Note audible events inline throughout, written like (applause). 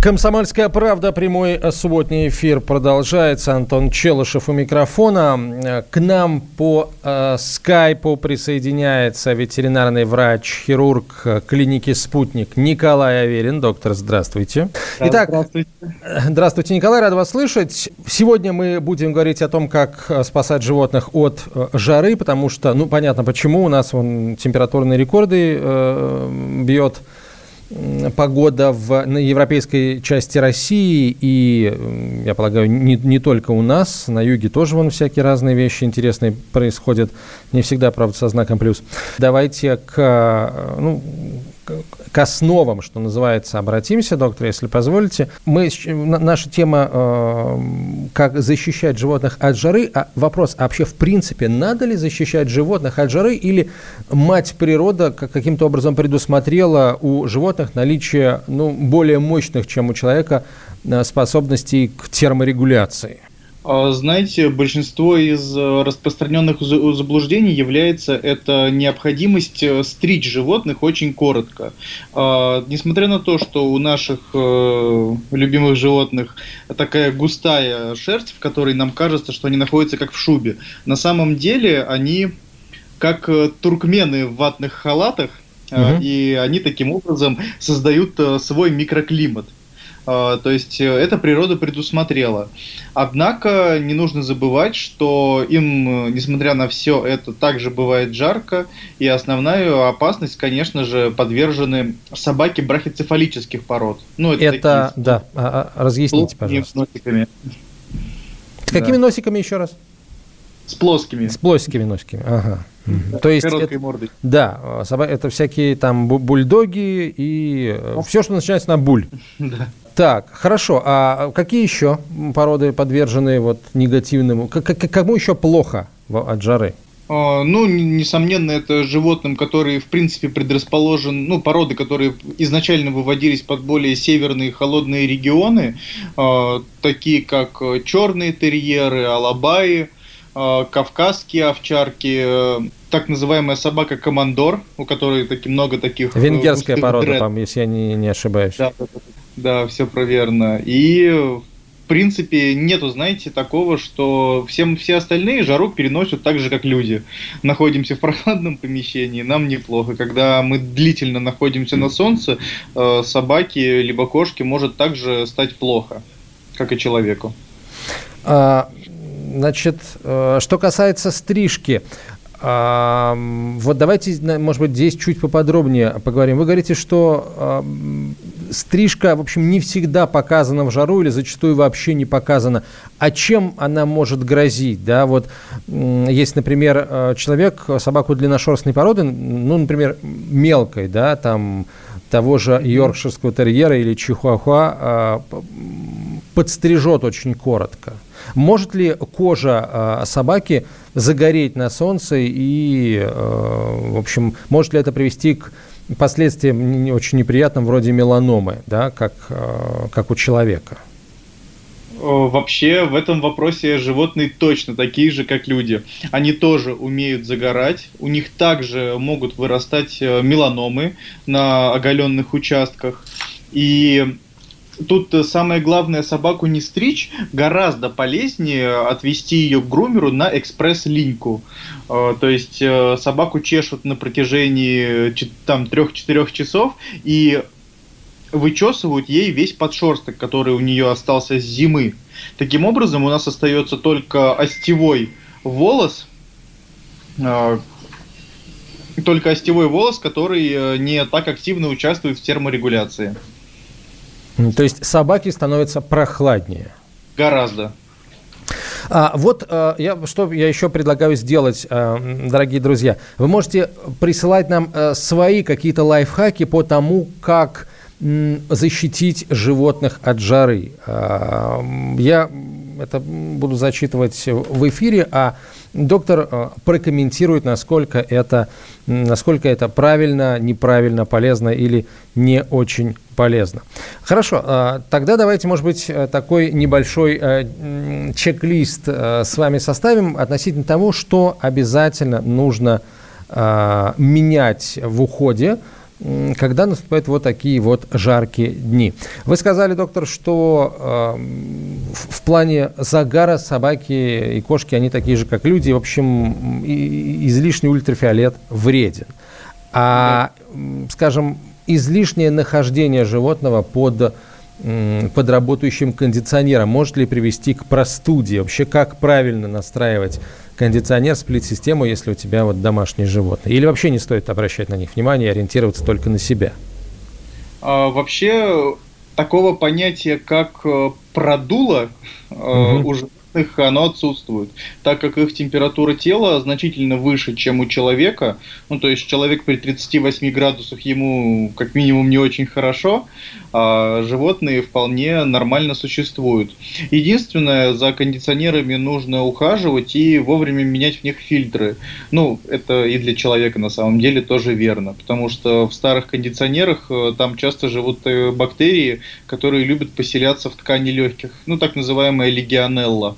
Комсомольская правда, прямой э, субботний эфир продолжается. Антон Челышев у микрофона. Э, к нам по э, скайпу присоединяется ветеринарный врач, хирург э, клиники «Спутник» Николай Аверин. Доктор, здравствуйте. Да, Итак, здравствуйте. Здравствуйте, Николай, рад вас слышать. Сегодня мы будем говорить о том, как спасать животных от жары, потому что, ну, понятно, почему у нас вон, температурные рекорды э, бьет погода в, на европейской части России и, я полагаю, не, не только у нас, на юге тоже вон всякие разные вещи интересные происходят, не всегда, правда, со знаком плюс. Давайте к, ну, к основам, что называется, обратимся, доктор, если позволите. Мы, наша тема, э, как защищать животных от жары. А вопрос, а вообще в принципе, надо ли защищать животных от жары или мать природа каким-то образом предусмотрела у животных наличие ну, более мощных, чем у человека, э, способностей к терморегуляции? А, знаете, большинство из э, распространенных заблуждений является это необходимость э, стричь животных очень коротко. А, несмотря на то, что у наших э, любимых животных такая густая шерсть, в которой нам кажется, что они находятся как в шубе, на самом деле они как туркмены в ватных халатах, угу. и они таким образом создают свой микроклимат. А, то есть э, это природа предусмотрела. Однако не нужно забывать, что им, э, несмотря на все это, также бывает жарко, и основная опасность, конечно же, подвержены собаки брахицефалических пород. Ну, это, это такие, да, а, а, разъясните, пожалуйста. Носиками. С какими да. носиками еще раз? С плоскими. С плоскими носиками, ага. Да, То есть это, мордой. Да, это всякие там бульдоги и ну. все, что начинается на буль. (laughs) Да. Так, хорошо. А какие еще породы подвержены вот негативному? К кому еще плохо от жары? А, ну, несомненно, это животным, которые, в принципе, предрасположены, ну, породы, которые изначально выводились под более северные холодные регионы, а, такие как черные терьеры, алабаи, кавказские овчарки, э, так называемая собака командор, у которой таки много таких... Э, Венгерская порода, там, если я не, не ошибаюсь. Да, да, да. Все проверно. И в принципе нету, знаете, такого, что всем все остальные жару переносят так же, как люди. Находимся в прохладном помещении, нам неплохо. Когда мы длительно находимся на солнце, э, собаке либо кошке может также стать плохо, как и человеку. А, значит, э, что касается стрижки, а, вот давайте, может быть, здесь чуть поподробнее поговорим. Вы говорите, что а, стрижка, в общем, не всегда показана в жару или зачастую вообще не показана. А чем она может грозить? Да, вот есть, например, э, человек, собаку длинношерстной породы, ну, например, мелкой, да, там того же йоркширского терьера или чихуахуа подстрижет очень коротко. Может ли кожа собаки загореть на солнце и, э, в общем, может ли это привести к последствиям очень неприятным, вроде меланомы, да, как, э, как у человека? Вообще в этом вопросе животные точно такие же, как люди. Они тоже умеют загорать, у них также могут вырастать э, меланомы на оголенных участках. И тут э, самое главное собаку не стричь, гораздо полезнее отвести ее к грумеру на экспресс-линьку. Э, то есть э, собаку чешут на протяжении там 3-4 часов и вычесывают ей весь подшерсток, который у нее остался с зимы. Таким образом, у нас остается только остевой волос, только остевой волос, который не так активно участвует в терморегуляции. То есть собаки становятся прохладнее. Гораздо. А, вот а, я, что я еще предлагаю сделать, а, дорогие друзья. Вы можете присылать нам а, свои какие-то лайфхаки по тому, как м, защитить животных от жары. А, я это буду зачитывать в эфире, а доктор э, прокомментирует, насколько это, насколько это правильно, неправильно, полезно или не очень полезно. Хорошо, э, тогда давайте, может быть, э, такой небольшой чек-лист с вами составим относительно того, что обязательно нужно менять в уходе, когда наступают вот такие вот жаркие дни. Вы сказали, доктор, что э, в плане загара собаки и кошки, они такие же, как люди. В общем, излишний ультрафиолет вреден. А, скажем, излишнее нахождение животного под под работающим кондиционером может ли привести к простуде? Вообще, как правильно настраивать кондиционер, сплит-систему, если у тебя вот домашние животные? Или вообще не стоит обращать на них внимание и ориентироваться только на себя? А, вообще, такого понятия, как э, продуло, угу. уже животных оно отсутствует, так как их температура тела значительно выше, чем у человека. Ну, то есть человек при 38 градусах ему как минимум не очень хорошо, а животные вполне нормально существуют. Единственное, за кондиционерами нужно ухаживать и вовремя менять в них фильтры. Ну, это и для человека на самом деле тоже верно, потому что в старых кондиционерах э, там часто живут э, бактерии, которые любят поселяться в ткани легких, ну, так называемая легионелла.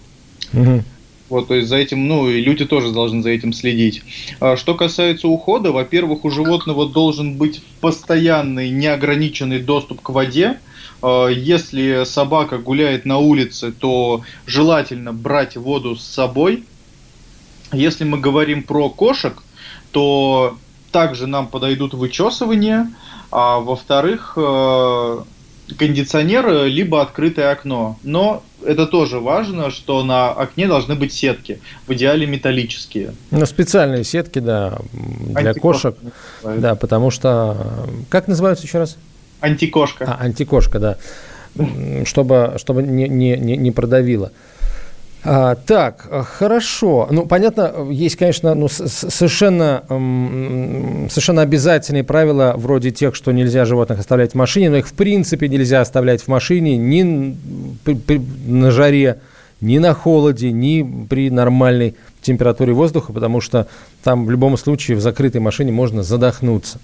Угу. Вот, то есть за этим, ну, и люди тоже должны за этим следить. А что касается ухода, во-первых, у животного должен быть постоянный, неограниченный доступ к воде. А, если собака гуляет на улице, то желательно брать воду с собой. Если мы говорим про кошек, то также нам подойдут вычесывания, а во-вторых, э, кондиционер либо открытое окно. Но это тоже важно, что на окне должны быть сетки, в идеале металлические. Ну, специальные сетки, да, для кошек. Да, потому что... Как называются еще раз? Антикошка. А, антикошка, да. Чтобы, чтобы не, не, не продавило. А, так, хорошо. Ну, понятно, есть, конечно, ну, совершенно, совершенно обязательные правила, вроде тех, что нельзя животных оставлять в машине, но их в принципе нельзя оставлять в машине ни при, при, на жаре, ни на холоде, ни при нормальной температуре воздуха, потому что там в любом случае в закрытой машине можно задохнуться.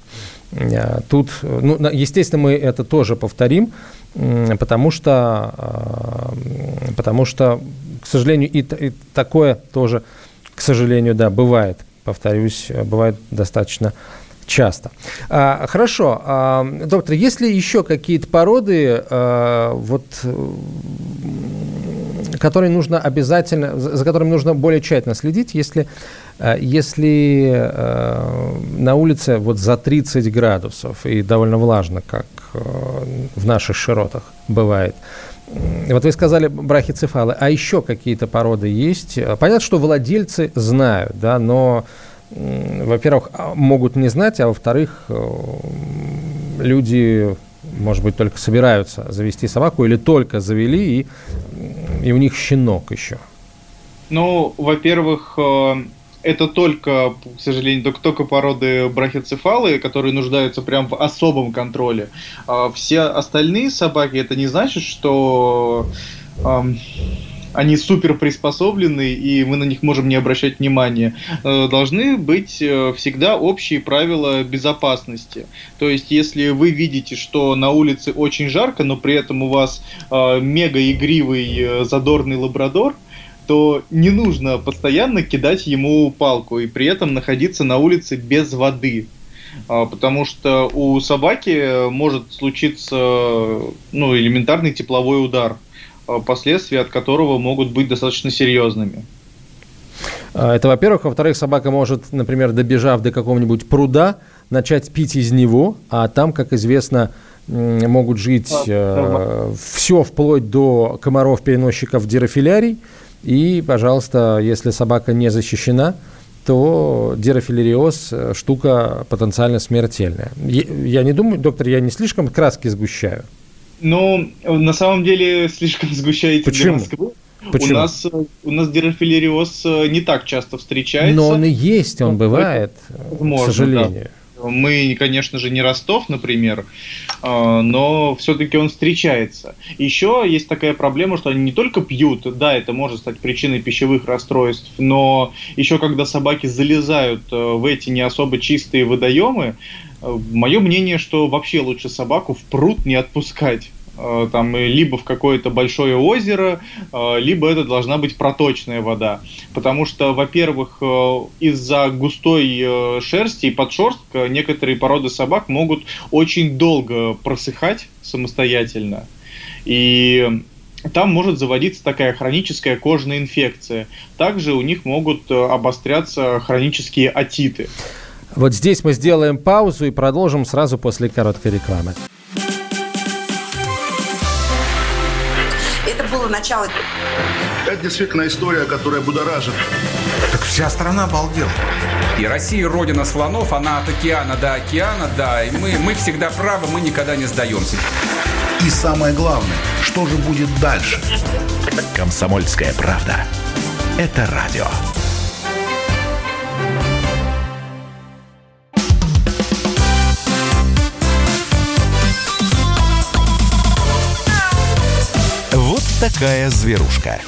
А, тут, ну, естественно, мы это тоже повторим, потому что, а, потому что к сожалению, и, и такое тоже, к сожалению, да, бывает, повторюсь, бывает достаточно часто. А, хорошо, а, доктор, есть ли еще какие-то породы, вот, которые нужно обязательно, за которыми нужно более тщательно следить, если, а, если а, на улице вот за 30 градусов и довольно влажно, как а, в наших широтах бывает, вот вы сказали брахицефалы, а еще какие-то породы есть? Понятно, что владельцы знают, да, но, во-первых, а, могут не знать, а во-вторых, э, люди, может быть, только собираются завести собаку или только завели, и, и у них щенок еще. Ну, во-первых, э, это только, к сожалению, только, только породы брахицефалы, которые нуждаются прям в особом контроле. А все остальные собаки, это не значит, что эм, они супер приспособлены, и мы на них можем не обращать внимания. Э, должны быть э, всегда общие правила безопасности. То есть, если вы видите, что на улице очень жарко, но при этом у вас э, мега игривый задорный лабрадор, то не нужно постоянно кидать ему палку и при этом находиться на улице без воды. Потому что у собаки может случиться ну, элементарный тепловой удар, последствия от которого могут быть достаточно серьезными. А, это, во-первых. Во-вторых, собака может, например, добежав до какого-нибудь пруда, начать пить из него, а там, как известно, могут жить э, все вплоть до комаров-переносчиков дирофилярий. И, пожалуйста, если собака не защищена, то дирофилериоз – штука потенциально смертельная. Я не думаю, доктор, я не слишком краски сгущаю? Ну, на самом деле, слишком сгущаете Почему? для Москвы. Почему? У нас, у нас дирофилериоз не так часто встречается. Но он и есть, он бывает, Возможно, к сожалению. Да. Мы, конечно же, не Ростов, например, а, но все-таки он встречается. Еще есть такая проблема, что они не только пьют, да, это может стать причиной пищевых расстройств, но еще когда собаки залезают э, в эти не особо чистые водоемы, э, мое мнение, что вообще лучше собаку в пруд не отпускать Э, там либо в какое-то большое озеро, э, либо это должна быть проточная вода. Потому что, во-первых, э, из-за густой шерсти и подшерстка некоторые породы собак могут очень долго просыхать самостоятельно. И там может заводиться такая хроническая кожная инфекция. Также у них могут обостряться хронические отиты. Вот здесь мы сделаем паузу и продолжим сразу после короткой рекламы. было начало. Это действительно история, которая будоражит. Так вся страна обалдела. И Россия родина слонов, она от океана до океана, да. И мы, мы всегда правы, мы никогда не сдаемся. И самое главное, что же будет дальше? Комсомольская правда. Это радио. Такая зверушка.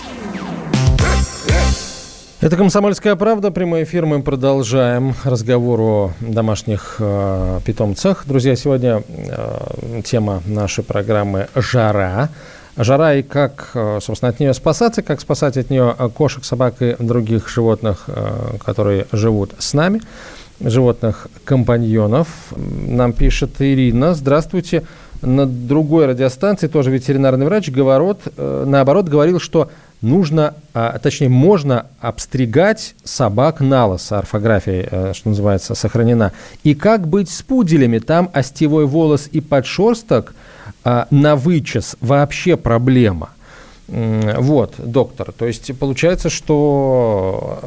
Это «Комсомольская правда». Прямой эфир. Мы продолжаем разговор о домашних э, питомцах. Друзья, сегодня э, тема нашей программы «Жара». Жара и как, э, собственно, от нее спасаться, как спасать от нее кошек, собак и других животных, э, которые живут с нами, животных-компаньонов. Нам пишет Ирина. Здравствуйте на другой радиостанции, тоже ветеринарный врач, говорот, э, наоборот, говорил, что нужно, а, точнее, можно обстригать собак на лос, орфография, э, что называется, сохранена. И как быть с пуделями? Там остевой волос и подшерсток а, на вычес вообще проблема. Вот, доктор. То есть получается, что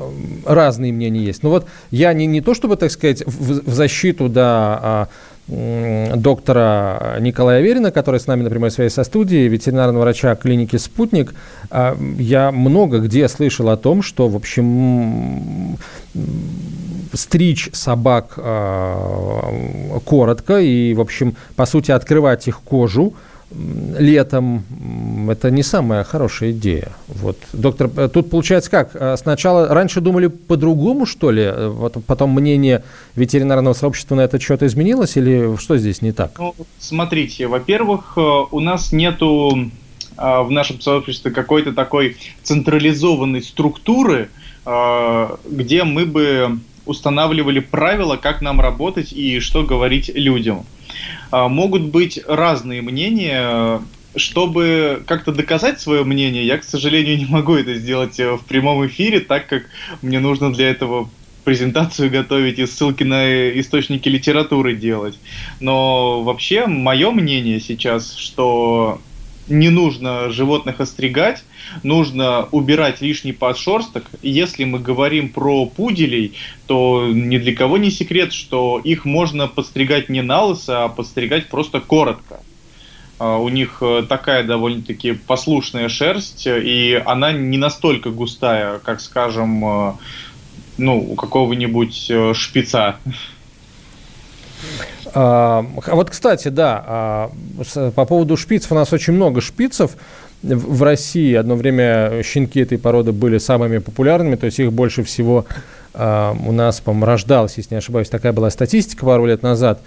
э, разные мнения есть. Но вот я не, не то, чтобы, так сказать, в, в защиту, да, а, доктора Николая Верина, который с нами на прямой связи со студией, ветеринарного врача клиники «Спутник», а, я много где слышал о том, что, в общем, стричь собак а, коротко и, в общем, по сути, открывать их кожу – летом, это не самая хорошая идея. Вот, доктор, э, тут получается как? Э, сначала, раньше думали по-другому, что ли? Э, вот потом мнение ветеринарного сообщества на этот счет изменилось или что здесь не так? Ну, смотрите, во-первых, у нас нету в нашем сообществе какой-то такой централизованной структуры, где мы бы устанавливали правила, как нам работать и что говорить людям. А, могут быть разные мнения. Чтобы как-то доказать свое мнение, я, к сожалению, не могу это сделать э, в прямом эфире, так как мне нужно для этого презентацию готовить и ссылки на источники литературы делать. Но вообще, мое мнение сейчас, что не нужно животных остригать, нужно убирать лишний подшерсток. Если мы говорим про пуделей, то ни для кого не секрет, что их можно подстригать не на лысо, а подстригать просто коротко. А, у них э, такая довольно-таки послушная шерсть, и она не настолько густая, как, скажем, э, ну, у какого-нибудь э, шпица. А, вот, кстати, да, а, по поводу шпицев, у нас очень много шпицев. В России одно время щенки этой породы были самыми популярными, то есть их больше всего а, у нас, по-моему, рождалось, если не ошибаюсь, такая была статистика пару лет назад,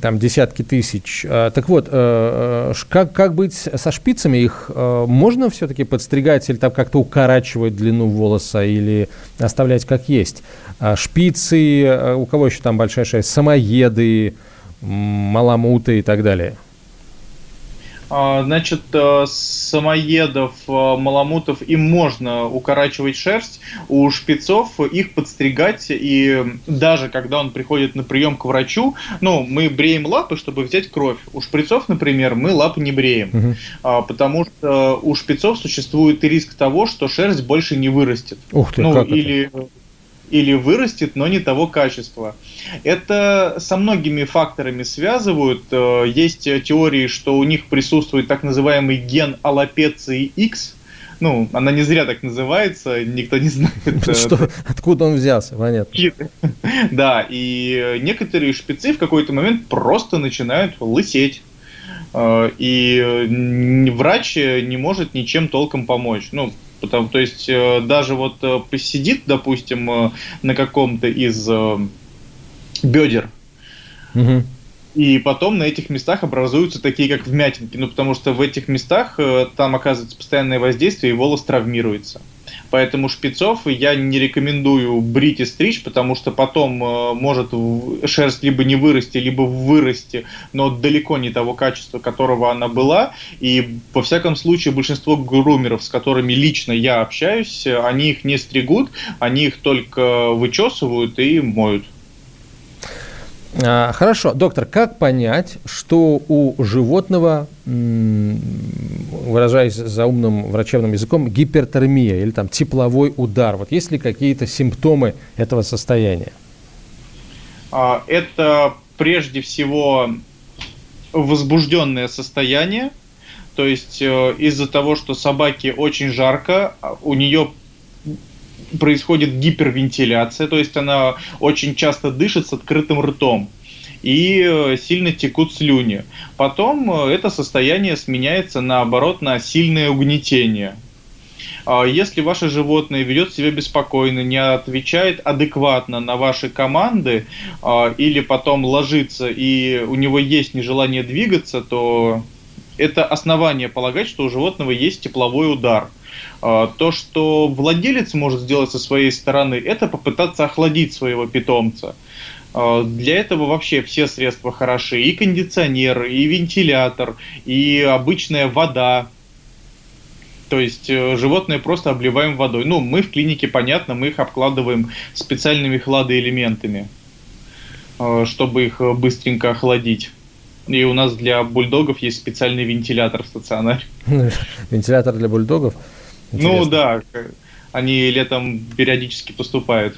там десятки тысяч. Так вот, э, э, как, как быть со шпицами? Их э, можно все-таки подстригать или там как-то укорачивать длину волоса или оставлять как есть? Шпицы, у кого еще там большая шесть, самоеды, маламуты и так далее? А, значит, э, самоедов, э, маламутов им можно укорачивать шерсть, у шпицов их подстригать, и даже когда он приходит на прием к врачу, ну, мы бреем лапы, чтобы взять кровь. У шприцов, например, мы лапы не бреем, угу. потому что у шпицов существует риск того, что шерсть больше не вырастет. Ух ты, ну, как или это? Или вырастет, но не того качества. Это со многими факторами связывают. Э, есть теории, что у них присутствует так называемый ген аллопеции X, Ну, она не зря так называется, никто не знает. (laughs) Что, откуда он взялся, понятно. (laughs) Да, и некоторые шпицы в какой-то момент просто начинают лысеть. Э, и врач не может ничем толком помочь. Ну, потому, то есть э, даже вот э, посидит, допустим, на каком-то из бедер, угу. и потом на этих местах образуются такие, как вмятинки, ну потому что в этих местах там оказывается постоянное воздействие, и волос травмируется. Поэтому шпицов я не рекомендую брить и стричь, потому что потом э, может шерсть либо не вырасти, либо вырасти, но далеко не того качества, которого она была. И, во всяком случае, большинство грумеров, с которыми лично я общаюсь, они их не стригут, они их только вычесывают и моют. А, хорошо, доктор, как понять, что у животного, выражаясь за умным врачебным языком, гипертермия или там тепловой удар? Вот есть ли какие-то симптомы этого состояния? А, это прежде всего возбужденное состояние, то есть э, из-за того, что собаке очень жарко, у нее происходит гипервентиляция, то есть она очень часто дышит с открытым ртом и э, сильно текут слюни. Потом э, это состояние сменяется наоборот на сильное угнетение. А если ваше животное ведет себя беспокойно, не отвечает адекватно на ваши команды, а, или потом ложится и у него есть нежелание двигаться, то это основание полагать, что у животного есть тепловой удар. А, то, что владелец может сделать со своей стороны, это попытаться охладить своего питомца. А, для этого вообще все средства хороши. И кондиционер, и вентилятор, и обычная вода. То есть э, животное просто обливаем водой. Ну, мы в клинике, понятно, мы их обкладываем специальными хладоэлементами, а, чтобы их быстренько охладить. И у нас для бульдогов есть специальный вентилятор в стационаре. (laughs) Вентилятор для бульдогов? Ну да, они летом периодически поступают.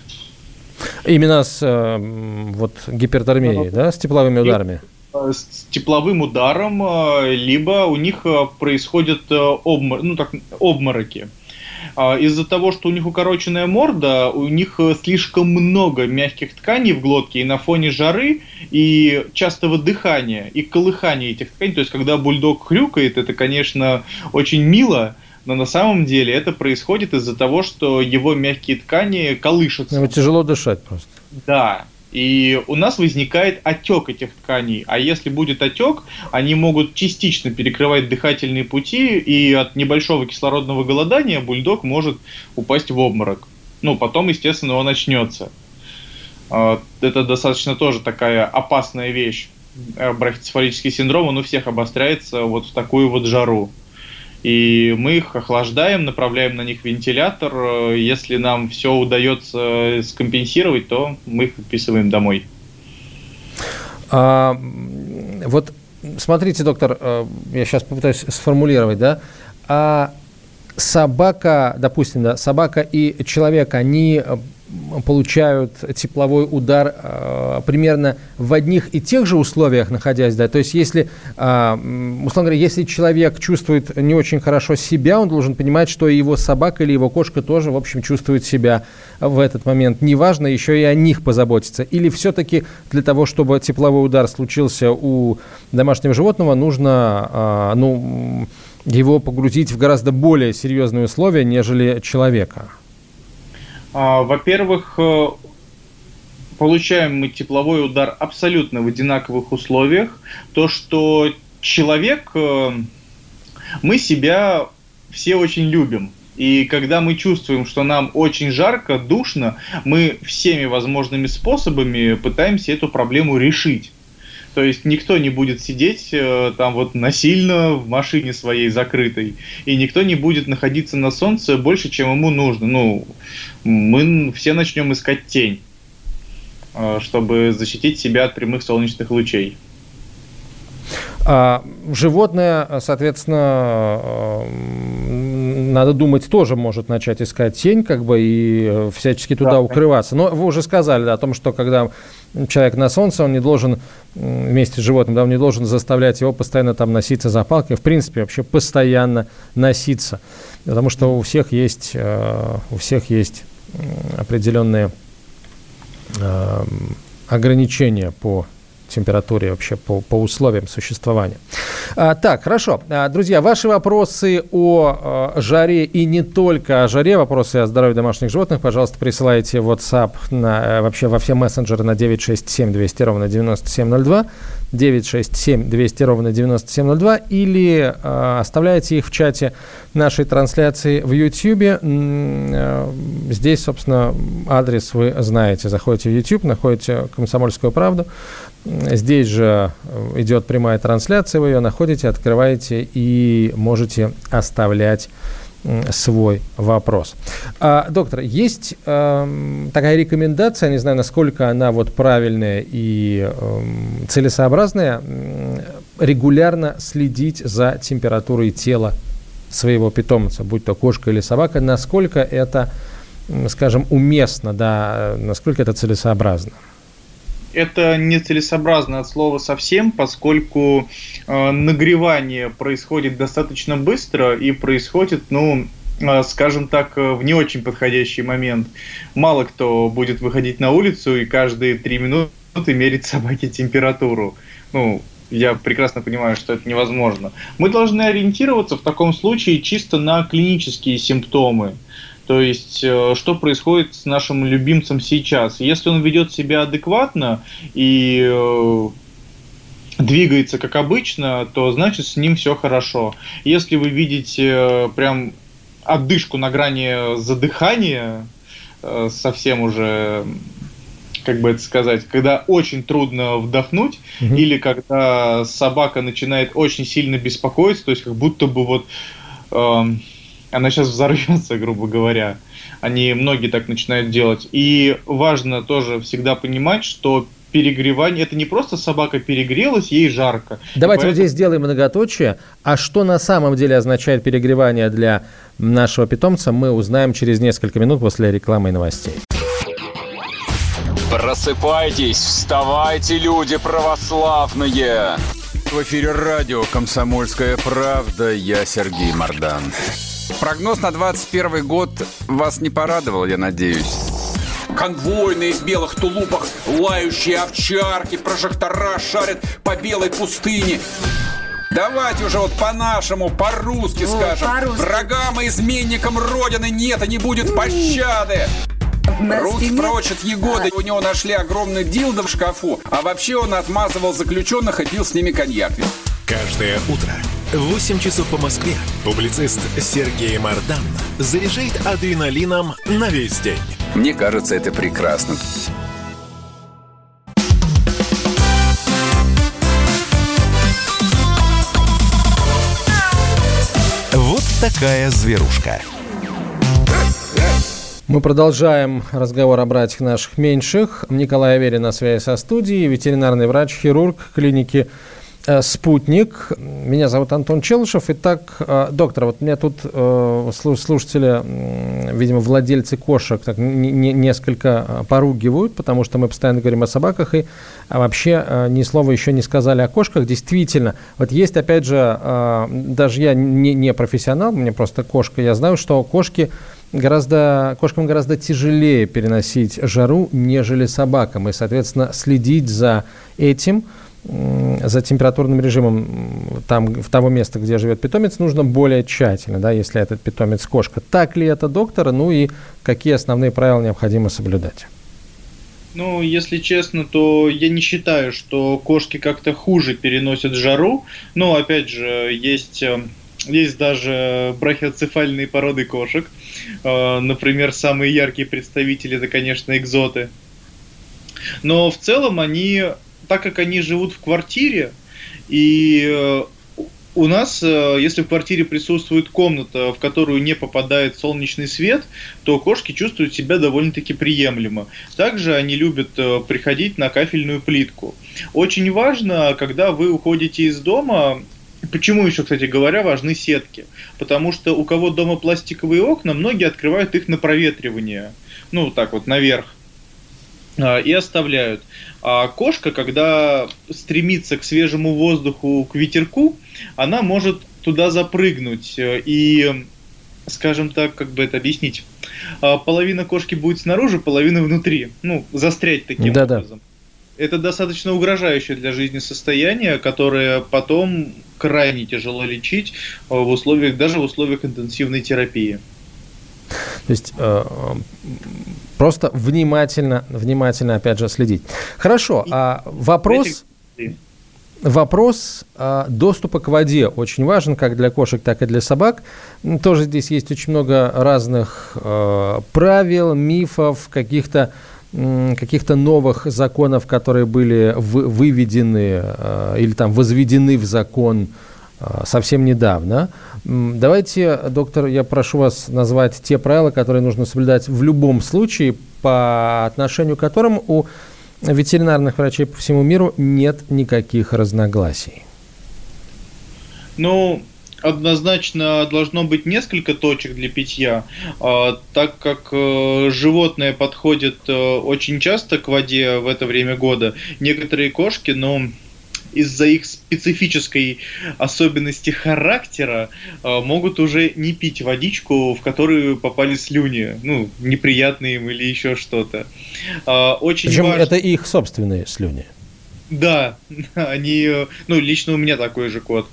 Именно с э, вот гипертермией, да, с тепловыми ударами? Э, с тепловым ударом, э, либо у них происходят обмор... ну, так, обмороки. А, из-за того, что у них укороченная морда, у них слишком много мягких тканей в глотке, и на фоне жары, и частого дыхания, и колыхания этих тканей, то есть когда бульдог хрюкает, это, конечно, очень мило, но на самом деле это происходит из-за того, что его мягкие ткани колышутся. Ему тяжело дышать просто. Да, и у нас возникает отек этих тканей. А если будет отек, они могут частично перекрывать дыхательные пути, и от небольшого кислородного голодания бульдог может упасть в обморок. Ну, потом, естественно, он начнется. А, это достаточно тоже такая опасная вещь. Брахицефалический синдром, он у всех обостряется вот в такую вот жару. И мы их охлаждаем, направляем на них вентилятор. Если нам все удается скомпенсировать, то мы их отписываем домой. А, вот смотрите, доктор, э, я сейчас попытаюсь сформулировать, да? А собака, допустим, да, собака и человек, они получают тепловой удар э, примерно в одних и тех же условиях, находясь, да, то есть если, э, условно говоря, если человек чувствует не очень хорошо себя, он должен понимать, что и его собака или его кошка тоже, в общем, чувствует себя в этот момент. Неважно, еще и о них позаботиться. Или все-таки для того, чтобы тепловой удар случился у домашнего животного, нужно, э, ну, его погрузить в гораздо более серьезные условия, нежели человека? А, во-первых, э, получаем мы тепловой удар абсолютно в одинаковых условиях. То, что человек, э, мы себя все очень любим. И когда мы чувствуем, что нам очень жарко, душно, мы всеми возможными способами пытаемся эту проблему решить. То есть никто не будет сидеть э, там вот насильно в машине своей закрытой, и никто не будет находиться на солнце больше, чем ему нужно. Ну, мы все начнем искать тень, э, чтобы защитить себя от прямых солнечных лучей. А, животное, соответственно, надо думать, тоже может начать искать тень, как бы, и э, всячески туда да, укрываться. Но вы уже сказали да, о том, что когда человек на солнце, он не должен вместе с животным, да, он не должен заставлять его постоянно там носиться за палкой, в принципе, вообще постоянно носиться. Потому что у всех есть, э, у всех есть определенные э, ограничения по температуре вообще по, по условиям существования. А, так, хорошо. А, друзья, ваши вопросы о а, жаре и не только о жаре, вопросы о здоровье домашних животных, пожалуйста, присылайте в WhatsApp на, а, вообще во все мессенджеры на 967 200 ровно 9702. 967 200 ровно 9702 или э, оставляйте их в чате нашей трансляции в YouTube. Э, здесь, собственно, адрес вы знаете. Заходите в YouTube, находите «Комсомольскую правду». Здесь же идет прямая трансляция, вы ее находите, открываете и можете оставлять свой вопрос. А, доктор, есть э, такая рекомендация, не знаю, насколько она вот правильная и э, целесообразная, регулярно следить за температурой тела своего питомца, будь то кошка или собака, насколько это, скажем, уместно, да, насколько это целесообразно? Это нецелесообразно от слова совсем, поскольку э, нагревание происходит достаточно быстро и происходит, ну, э, скажем так, э, в не очень подходящий момент. Мало кто будет выходить на улицу и каждые три минуты мерить собаке температуру. Ну, я прекрасно понимаю, что это невозможно. Мы должны ориентироваться в таком случае чисто на клинические симптомы. То есть, э, что происходит с нашим любимцем сейчас? Если он ведет себя адекватно и э, двигается как обычно, то значит с ним все хорошо. Если вы видите э, прям отдышку на грани задыхания, совсем уже как бы это сказать, когда очень трудно вдохнуть, mm-hmm. или когда собака начинает очень сильно беспокоиться, то есть как будто бы вот э, она сейчас взорвется, грубо говоря. Они многие так начинают делать. И важно тоже всегда понимать, что перегревание, это не просто собака перегрелась, ей жарко. Давайте поэтому... вот здесь сделаем многоточие. А что на самом деле означает перегревание для нашего питомца, мы узнаем через несколько минут после рекламы и новостей. Просыпайтесь, вставайте, люди православные! В эфире радио «Комсомольская правда». Я Сергей Мордан. Прогноз на 21 год вас не порадовал, я надеюсь. Конвойные в белых тулупах, лающие овчарки, прожектора шарят по белой пустыне. Давайте уже вот по-нашему, по-русски вот, скажем. По Врагам и изменникам Родины нет и не будет пощады. Руки прочь от Егоды. У него нашли огромный дилдо в шкафу. А вообще он отмазывал заключенных и пил с ними коньяк. Каждое утро в 8 часов по Москве публицист Сергей Мардан заряжает адреналином на весь день. Мне кажется, это прекрасно. Вот такая зверушка. Мы продолжаем разговор о братьях наших меньших. Николай Аверин на связи со студией, ветеринарный врач-хирург клиники Э, «Спутник». Меня зовут Антон Челышев. Итак, э, доктор, вот меня тут э, слушатели, видимо, владельцы кошек так несколько поругивают, потому что мы постоянно говорим о собаках, и а вообще ни слова еще не сказали о кошках. Действительно, вот есть, опять же, даже я не, не профессионал, мне просто кошка, я знаю, что кошки гораздо, кошкам гораздо тяжелее переносить жару, нежели собакам, и, соответственно, следить за этим – за температурным режимом там, в того места, где живет питомец, нужно более тщательно, да, если этот питомец кошка. Так ли это, доктор? Ну и какие основные правила необходимо соблюдать? Ну, если честно, то я не считаю, что кошки как-то хуже переносят жару. Но, опять же, есть, э, есть даже брахиоцефальные породы кошек. Э, например, самые яркие представители это, конечно, экзоты. Но в целом они так как они живут в квартире, и э, у нас, э, если в квартире присутствует комната, в которую не попадает солнечный свет, то кошки чувствуют себя довольно-таки приемлемо. Также они любят э, приходить на кафельную плитку. Очень важно, когда вы уходите из дома, Почему еще, кстати говоря, важны сетки? Потому что у кого дома пластиковые окна, многие открывают их на проветривание. Ну, так вот, наверх. А, и оставляют. А кошка, когда стремится к свежему воздуху, к ветерку, она может туда запрыгнуть. И, скажем так, как бы это объяснить, а, половина кошки будет снаружи, половина внутри. Ну, застрять таким Да-да. образом. Это достаточно угрожающее для жизни состояние, которое потом крайне тяжело лечить а, в условиях, даже в условиях интенсивной терапии. То есть э, просто внимательно, внимательно, опять же, следить. Хорошо, а вопрос... Вопрос э, доступа к воде очень важен как для кошек, так и для собак. Тоже здесь есть очень много разных э, правил, мифов, каких-то каких-то новых законов, которые были вы- выведены э, или там возведены в закон э, совсем недавно. Давайте, доктор, я прошу вас назвать те правила, которые нужно соблюдать в любом случае, по отношению к которым у ветеринарных врачей по всему миру нет никаких разногласий. Ну, однозначно должно быть несколько точек для питья, а, так как э, животные подходят э, очень часто к воде в это время года. Некоторые кошки, но из-за их специфической особенности характера э, могут уже не пить водичку, в которую попали слюни, ну, неприятные им или еще что-то. А, Очень Причем важно... это их собственные слюни. Да, (laughs) они, э, ну, лично у меня такой же кот.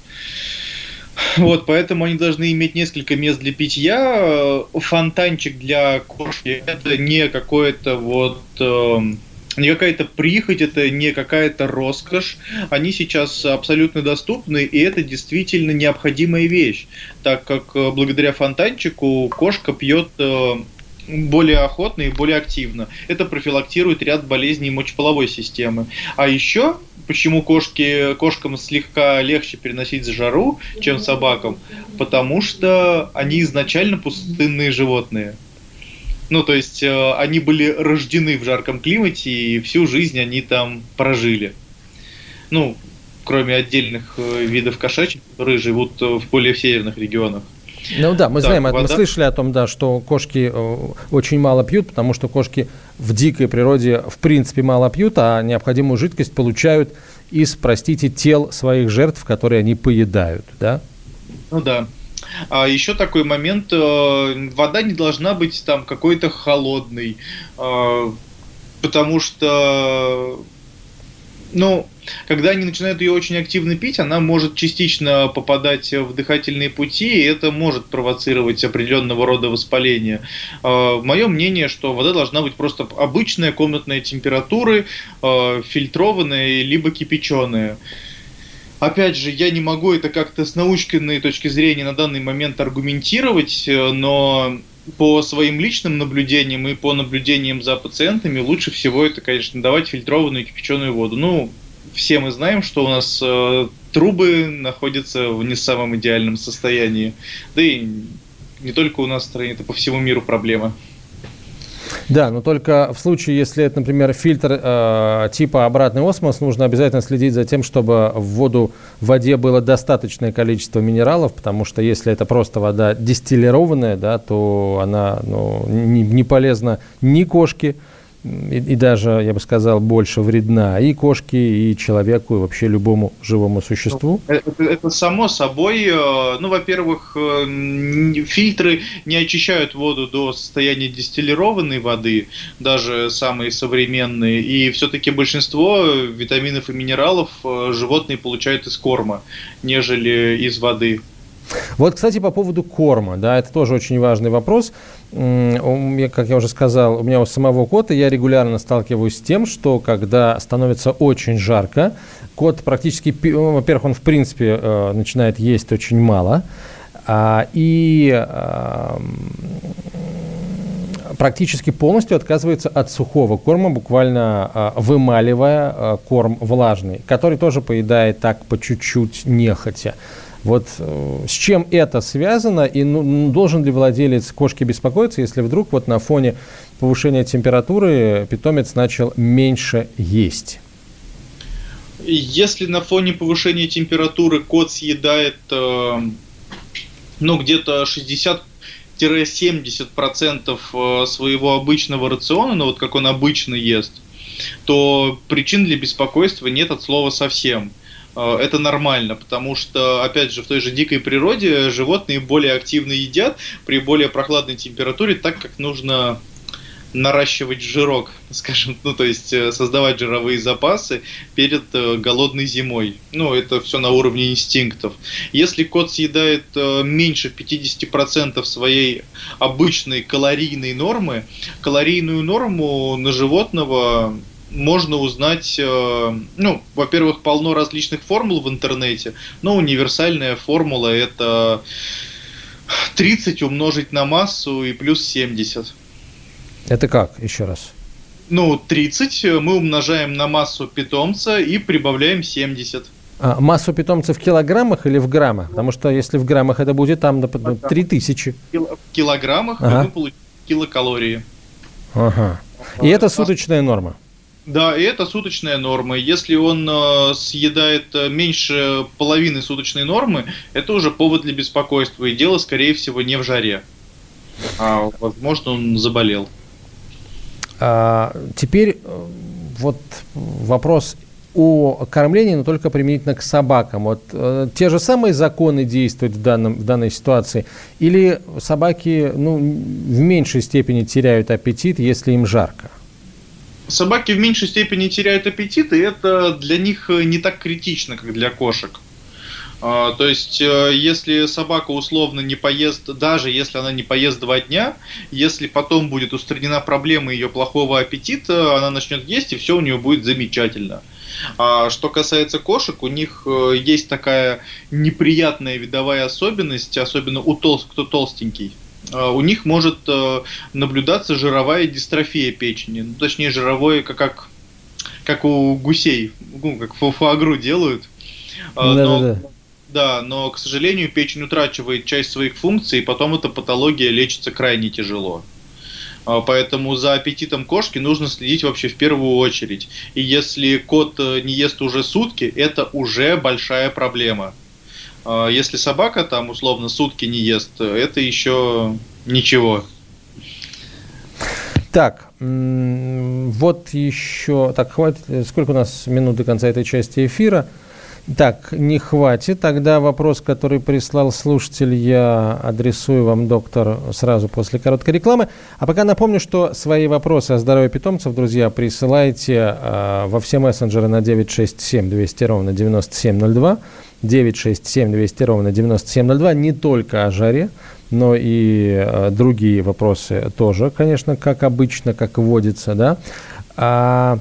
Вот, поэтому они должны иметь несколько мест для питья. Э, Фонтанчик для кошки это не какое-то вот эм, не какая-то прихоть, это не какая-то роскошь. Они сейчас абсолютно доступны, и это действительно необходимая вещь, так как э, благодаря фонтанчику кошка пьет э, более охотно и более активно. Это профилактирует ряд болезней мочеполовой системы. А еще, почему кошки, кошкам слегка легче переносить жару, чем собакам? Потому что они изначально пустынные животные. Ну, то есть э, они были рождены в жарком климате, и всю жизнь они там прожили. Ну, кроме отдельных э, видов кошачьих, которые живут э, в более северных регионах. Ну да, мы Так, знаем, мы вода. слышали о том, да, что кошки э, очень мало пьют, потому что кошки в дикой природе в принципе мало пьют, а необходимую жидкость получают из, простите, тел своих жертв, которые они поедают, да? Ну да. А еще такой момент, э, вода не должна быть там какой-то холодной, э, потому что, ну, когда они начинают ее очень активно пить, она может частично попадать в дыхательные пути, и это может провоцировать определенного рода воспаление. Э, Мое мнение, что вода должна быть просто обычная комнатная температуры, фильтрованная, либо кипяченая. Опять же, я не могу это как-то с научной точки зрения на данный момент аргументировать, э, но по своим личным наблюдениям и по наблюдениям за пациентами лучше всего это, конечно, давать фильтрованную кипяченую воду. Ну, все мы знаем, что у нас э, трубы находятся в не самом идеальном состоянии. Да и не только у нас в стране, это по всему миру проблема. Да, но только в случае, если это, например, фильтр э, типа обратный осмос, нужно обязательно следить за тем, чтобы в воду, в воде было достаточное количество минералов, потому что если это просто вода дистиллированная, да, то она ну, не, не полезна ни кошке, и, и даже, я бы сказал, больше вредна и кошке, и человеку, и вообще любому живому существу. Это, это само собой, э, ну, во-первых, э, фильтры не очищают воду до состояния дистиллированной воды, даже самые современные, и все-таки большинство витаминов и минералов э, животные получают из корма, нежели из воды. Вот, кстати, по поводу корма, да, это тоже очень важный вопрос. Как я уже сказал, у меня у самого кота я регулярно сталкиваюсь с тем, что когда становится очень жарко, кот практически, ну, во-первых, он в принципе э, начинает есть очень мало, а, и практически полностью отказывается от сухого корма, буквально а, вымаливая а, корм влажный, который тоже поедает так по чуть-чуть нехотя. Вот э, с чем это связано и ну, м, должен ли владелец кошки беспокоиться, если вдруг вот на фоне повышения температуры питомец начал меньше есть? Если на фоне повышения температуры кот съедает э, ну, где-то 60 70% э, своего обычного рациона, ну вот как он обычно ест, то причин для беспокойства нет от слова совсем. Это нормально, потому что, опять же, в той же дикой природе животные более активно едят при более прохладной температуре, так как нужно наращивать жирок, (laughs) скажем, ну то есть э, создавать жировые запасы перед э, голодной зимой. Ну это все на уровне инстинктов. Если кот съедает э, меньше 50% своей обычной калорийной нормы, калорийную норму на животного можно узнать, ну, во-первых, полно различных формул в интернете, но универсальная формула это 30 умножить на массу и плюс 70. Это как, еще раз? Ну, 30 мы умножаем на массу питомца и прибавляем 70. А, массу питомца в килограммах или в граммах? Потому что если в граммах это будет там до 3000. В килограммах ага. мы получим килокалории. Ага. И это суточная норма? Да, и это суточная норма. Если он э, съедает э, меньше половины суточной нормы, это уже повод для беспокойства. И дело, скорее всего, не в жаре. А, возможно, он заболел. А, теперь э, вот вопрос о кормлении, но только применительно к собакам. Вот те же самые законы действуют в, данном, в данной ситуации? Или собаки ну, в меньшей степени теряют аппетит, если им жарко? Собаки в меньшей степени теряют аппетит, и это для них э, не так критично, как для кошек. А, то есть, э, если собака условно не поест, даже если она не поест два дня, если потом будет устранена проблема ее плохого аппетита, она начнет есть, и все у нее будет замечательно. А что касается кошек, у них э, есть такая неприятная видовая особенность, особенно у толст, кто толстенький. А, у них может э, наблюдаться жировая дистрофия печени, ну, точнее жировое, как, как, как у гусей, ну, как фуагру делают. Да, Но, да, да да, но, к сожалению, печень утрачивает часть своих функций, и потом эта патология лечится крайне тяжело. А, поэтому за аппетитом кошки нужно следить вообще в первую очередь. И если кот э, не ест уже сутки, это уже большая проблема. А, если собака там условно сутки не ест, это еще ничего. Так, вот еще... Так, хватит... Сколько у нас минут до конца этой части эфира? Так, не хватит. Тогда вопрос, который прислал слушатель, я адресую вам, доктор, сразу после короткой рекламы. А пока напомню, что свои вопросы о здоровье питомцев, друзья, присылайте э, во все мессенджеры на 967 200 ровно 9702. 967 200 ровно 9702. Не только о жаре, но и э, другие вопросы тоже, конечно, как обычно, как водится, да. А,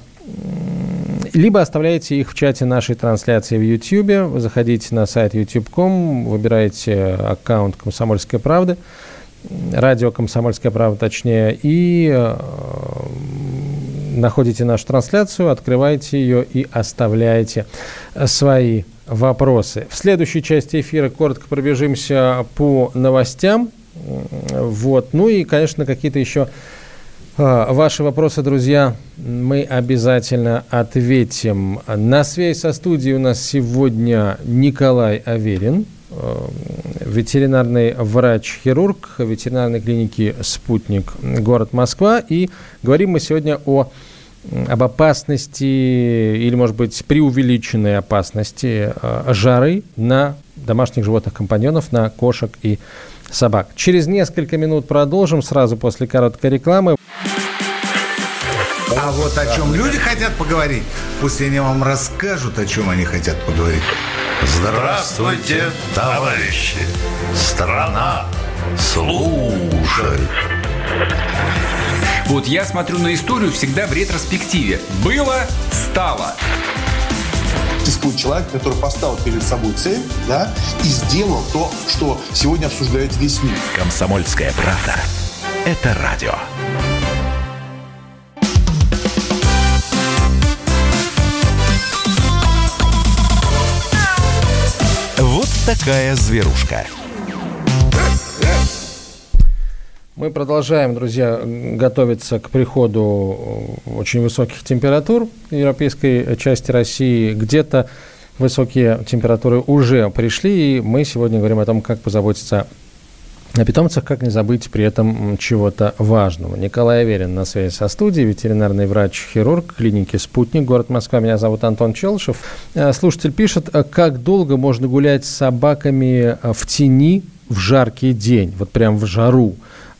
либо оставляете их в чате нашей трансляции в YouTube. Заходите на сайт youtube.com, выбираете аккаунт «Комсомольская правда», радио «Комсомольская правда» точнее, и э, находите нашу трансляцию, открываете ее и оставляете свои вопросы. В следующей части эфира коротко пробежимся по новостям. Вот. Ну и, конечно, какие-то еще а, ваши вопросы, друзья, мы обязательно ответим. На связи со студией у нас сегодня Николай Аверин, а, ветеринарный врач-хирург ветеринарной клиники «Спутник», город Москва. И говорим мы сегодня о об опасности или, может быть, преувеличенной опасности а, жары на домашних животных-компаньонов, на кошек и собак. Через несколько минут продолжим, сразу после короткой рекламы. А вот о чем люди хотят поговорить, пусть они вам расскажут, о чем они хотят поговорить. Здравствуйте, товарищи! Страна служит! Вот я смотрю на историю всегда в ретроспективе. Было, стало существует человек, который поставил перед собой цель, да, и сделал то, что сегодня обсуждает весь мир. Комсомольская правда. Это радио. Вот такая зверушка. Мы продолжаем, друзья, готовиться к приходу очень высоких температур в европейской части России. Где-то высокие температуры уже пришли, и мы сегодня говорим о том, как позаботиться о питомцах, как не забыть при этом чего-то важного. Николай Аверин на связи со студией, ветеринарный врач-хирург клиники «Спутник», город Москва. Меня зовут Антон Челшев. Э, слушатель пишет, «А как долго можно гулять с собаками э, в тени в жаркий день, вот прям в жару?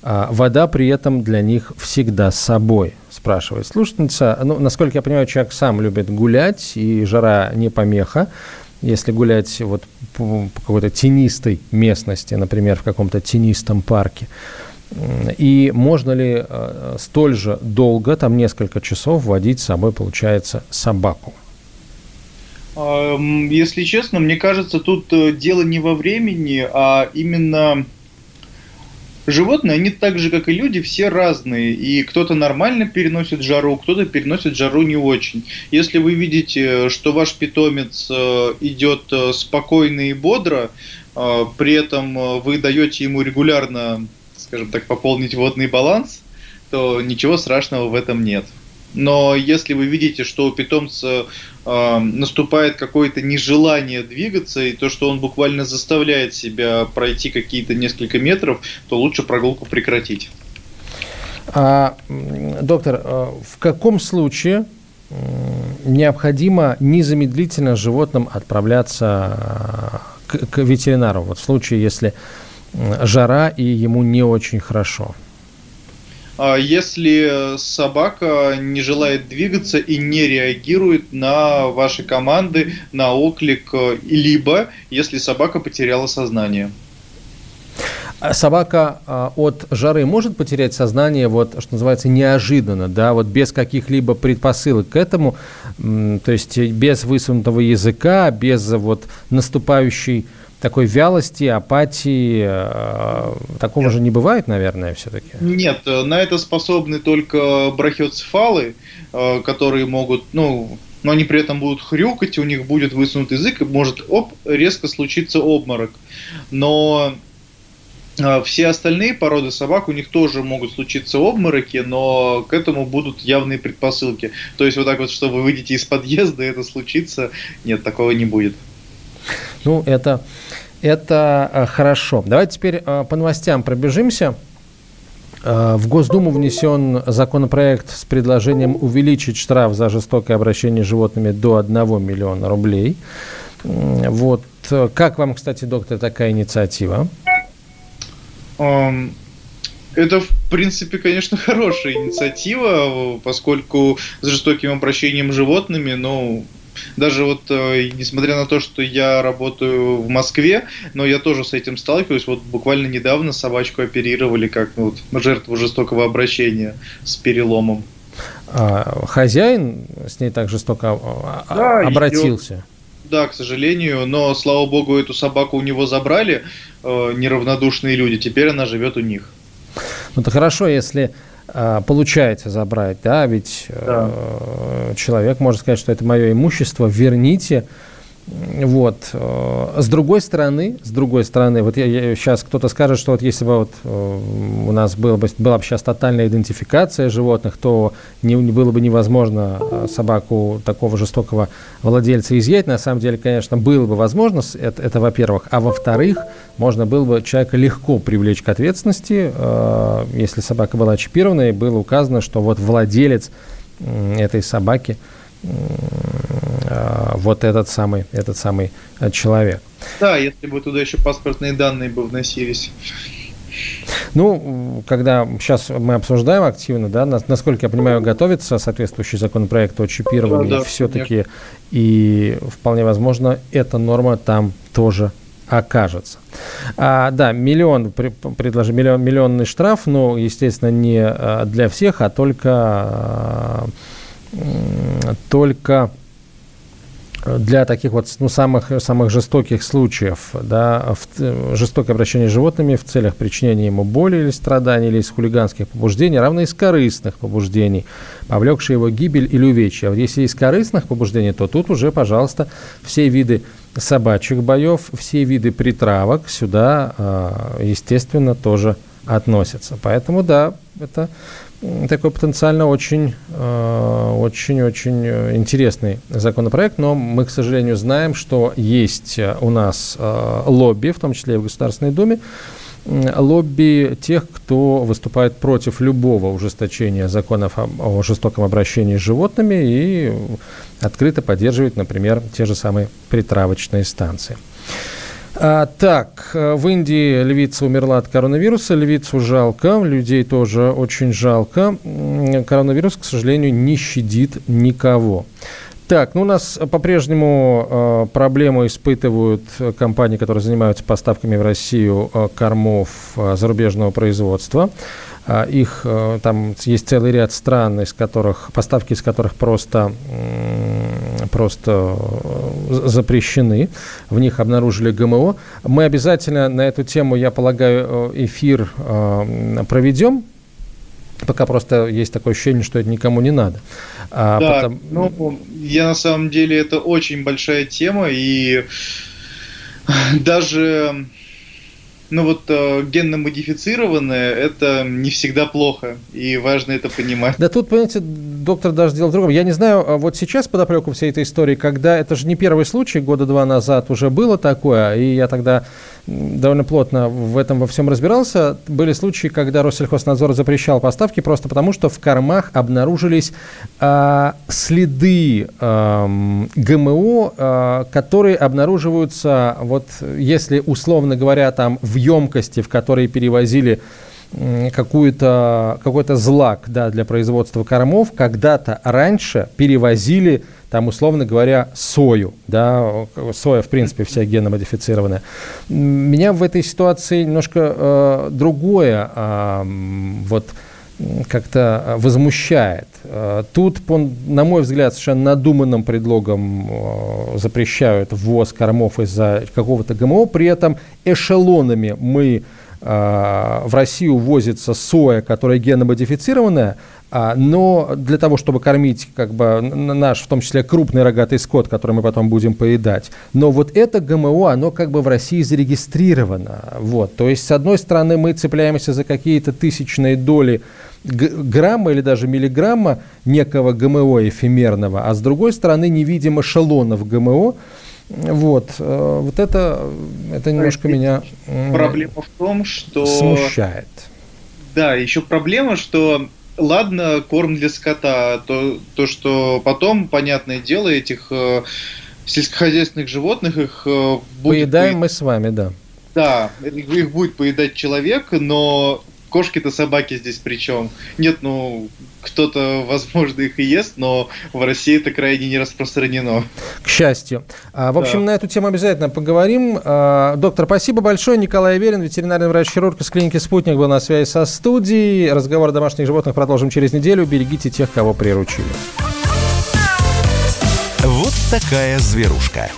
А вода при этом для них всегда с собой, спрашивает слушательница. Ну, насколько я понимаю, человек сам любит гулять, и жара не помеха если гулять вот по, какой-то тенистой местности, например, в каком-то тенистом парке. И можно ли э, столь же долго, там несколько часов, водить с собой, получается, собаку? Если честно, мне кажется, тут э, дело не во времени, а именно животные, они так же, как и люди, все разные. И кто-то нормально переносит жару, кто-то переносит жару не очень. Если вы видите, что ваш питомец э, идет э, спокойно и бодро, э, при этом вы даете ему регулярно, скажем так, пополнить водный баланс, то ничего страшного в этом нет. Но если вы видите, что у питомца э, наступает какое-то нежелание двигаться, и то, что он буквально заставляет себя пройти какие-то несколько метров, то лучше прогулку прекратить. А, доктор, а, в каком случае необходимо незамедлительно животным отправляться а, к, к ветеринару? Вот в случае, если жара и ему не очень хорошо. А если собака не желает двигаться и не реагирует на ваши команды, на оклик, либо если собака потеряла сознание. А собака а, от жары может потерять сознание, вот, что называется, неожиданно, да, вот без каких-либо предпосылок к этому, то есть без высунутого языка, без вот наступающей такой вялости, апатии, э, такого Нет. же не бывает, наверное, все-таки? Нет, э, на это способны только брахиоцефалы, э, которые могут, ну, но они при этом будут хрюкать, у них будет высунут язык, и может оп, резко случиться обморок. Но все остальные породы собак, у них тоже могут случиться обмороки, но к этому будут явные предпосылки. То есть вот так вот, что вы выйдете из подъезда, и это случится, нет, такого не будет. Ну, это, это э, хорошо. Давайте теперь э, по новостям пробежимся. Э, в Госдуму внесен законопроект с предложением увеличить штраф за жестокое обращение с животными до 1 миллиона рублей. Вот. Как вам, кстати, доктор, такая инициатива? Это, в принципе, конечно, (laughs) хорошая инициатива, поскольку с жестоким обращением с животными, ну, даже вот, э, несмотря на то, что я работаю в Москве, но я тоже с этим сталкиваюсь. Вот буквально недавно собачку оперировали как ну, вот, жертву жестокого обращения с переломом. А, хозяин с ней так жестоко а, а, да, обратился? Ее... Да, к сожалению, но слава богу, эту собаку у него забрали э, неравнодушные люди. Теперь она живет у них. Ну, это хорошо, если получается забрать, да, ведь да. Э, человек может сказать, что это мое имущество, верните, вот. Э, с другой стороны, с другой стороны, вот я, я, сейчас кто-то скажет, что вот если бы вот э, у нас было бы, была бы сейчас тотальная идентификация животных, то не, не было бы невозможно э, собаку такого жестокого владельца изъять. На самом деле, конечно, было бы возможно, это, это во-первых. А во-вторых, можно было бы человека легко привлечь к ответственности, э, если собака была чипирована и было указано, что вот владелец этой собаки – вот этот самый, этот самый э, человек. Да, если бы туда еще паспортные данные бы вносились. Ну, когда сейчас мы обсуждаем активно, да, насколько я понимаю, готовится соответствующий законопроект о чипировании да, да, все-таки, и вполне возможно, эта норма там тоже окажется. А, да, миллион, предложи, миллион, миллионный штраф, но, естественно, не э, для всех, а только только для таких вот ну, самых, самых жестоких случаев, да, в, жестокое обращение с животными в целях причинения ему боли или страданий, или из хулиганских побуждений, равно из корыстных побуждений, повлекшие его гибель или увечья. Если из корыстных побуждений, то тут уже, пожалуйста, все виды собачьих боев, все виды притравок сюда, а, естественно, тоже относятся. Поэтому, да, это такой потенциально очень, э, очень, очень интересный законопроект, но мы, к сожалению, знаем, что есть у нас э, лобби, в том числе и в Государственной Думе, лобби тех, кто выступает против любого ужесточения законов о жестоком обращении с животными и открыто поддерживает, например, те же самые притравочные станции. А, так, э, в Индии львица умерла от коронавируса. Львицу жалко, людей тоже очень жалко. Коронавирус, к сожалению, не щадит никого. Так, ну у нас по-прежнему э, проблему испытывают компании, которые занимаются поставками в Россию э, кормов э, зарубежного производства. Э, их э, там есть целый ряд стран, из которых поставки из которых просто э, просто запрещены. В них обнаружили ГМО. Мы обязательно на эту тему, я полагаю, э, эфир э, проведем Пока просто есть такое ощущение, что это никому не надо. А да, потом... ну, я на самом деле это очень большая тема, и даже ну вот э, генно модифицированное это не всегда плохо, и важно это понимать. Да тут, понимаете, доктор даже дело в другом. Я не знаю, а вот сейчас подоплеку всей этой истории, когда это же не первый случай, года два назад уже было такое, и я тогда довольно плотно в этом во всем разбирался. Были случаи, когда Россельхознадзор запрещал поставки просто потому, что в кормах обнаружились э, следы э, ГМО, э, которые обнаруживаются, вот если условно говоря, там в емкости, в которой перевозили какую-то, какой-то злак да, для производства кормов, когда-то раньше перевозили там, условно говоря, сою, да, соя, в принципе, вся геномодифицированная. Меня в этой ситуации немножко э, другое э, вот как-то возмущает. Э, тут, по, на мой взгляд, совершенно надуманным предлогом э, запрещают ввоз кормов из-за какого-то ГМО, при этом эшелонами мы э, в Россию возится соя, которая геномодифицированная, а, но для того, чтобы кормить как бы наш, в том числе крупный рогатый скот, который мы потом будем поедать. Но вот это ГМО, оно как бы в России зарегистрировано. Вот. То есть, с одной стороны, мы цепляемся за какие-то тысячные доли грамма или даже миллиграмма некого ГМО эфемерного, а с другой стороны не видим эшелонов ГМО, вот, э, вот это, это немножко меня проблема в том, что смущает. Да, еще проблема, что ладно, корм для скота, то, то что потом, понятное дело, этих э, сельскохозяйственных животных их э, будет... Поедаем мы с вами, да. Да, их будет поедать человек, но кошки-то собаки здесь причем. Нет, ну, кто-то, возможно, их и ест, но в России это крайне не распространено. К счастью. А, в общем, да. на эту тему обязательно поговорим. А, доктор, спасибо большое. Николай Аверин, ветеринарный врач-хирург из клиники «Спутник» был на связи со студией. Разговор о домашних животных продолжим через неделю. Берегите тех, кого приручили. Вот такая зверушка.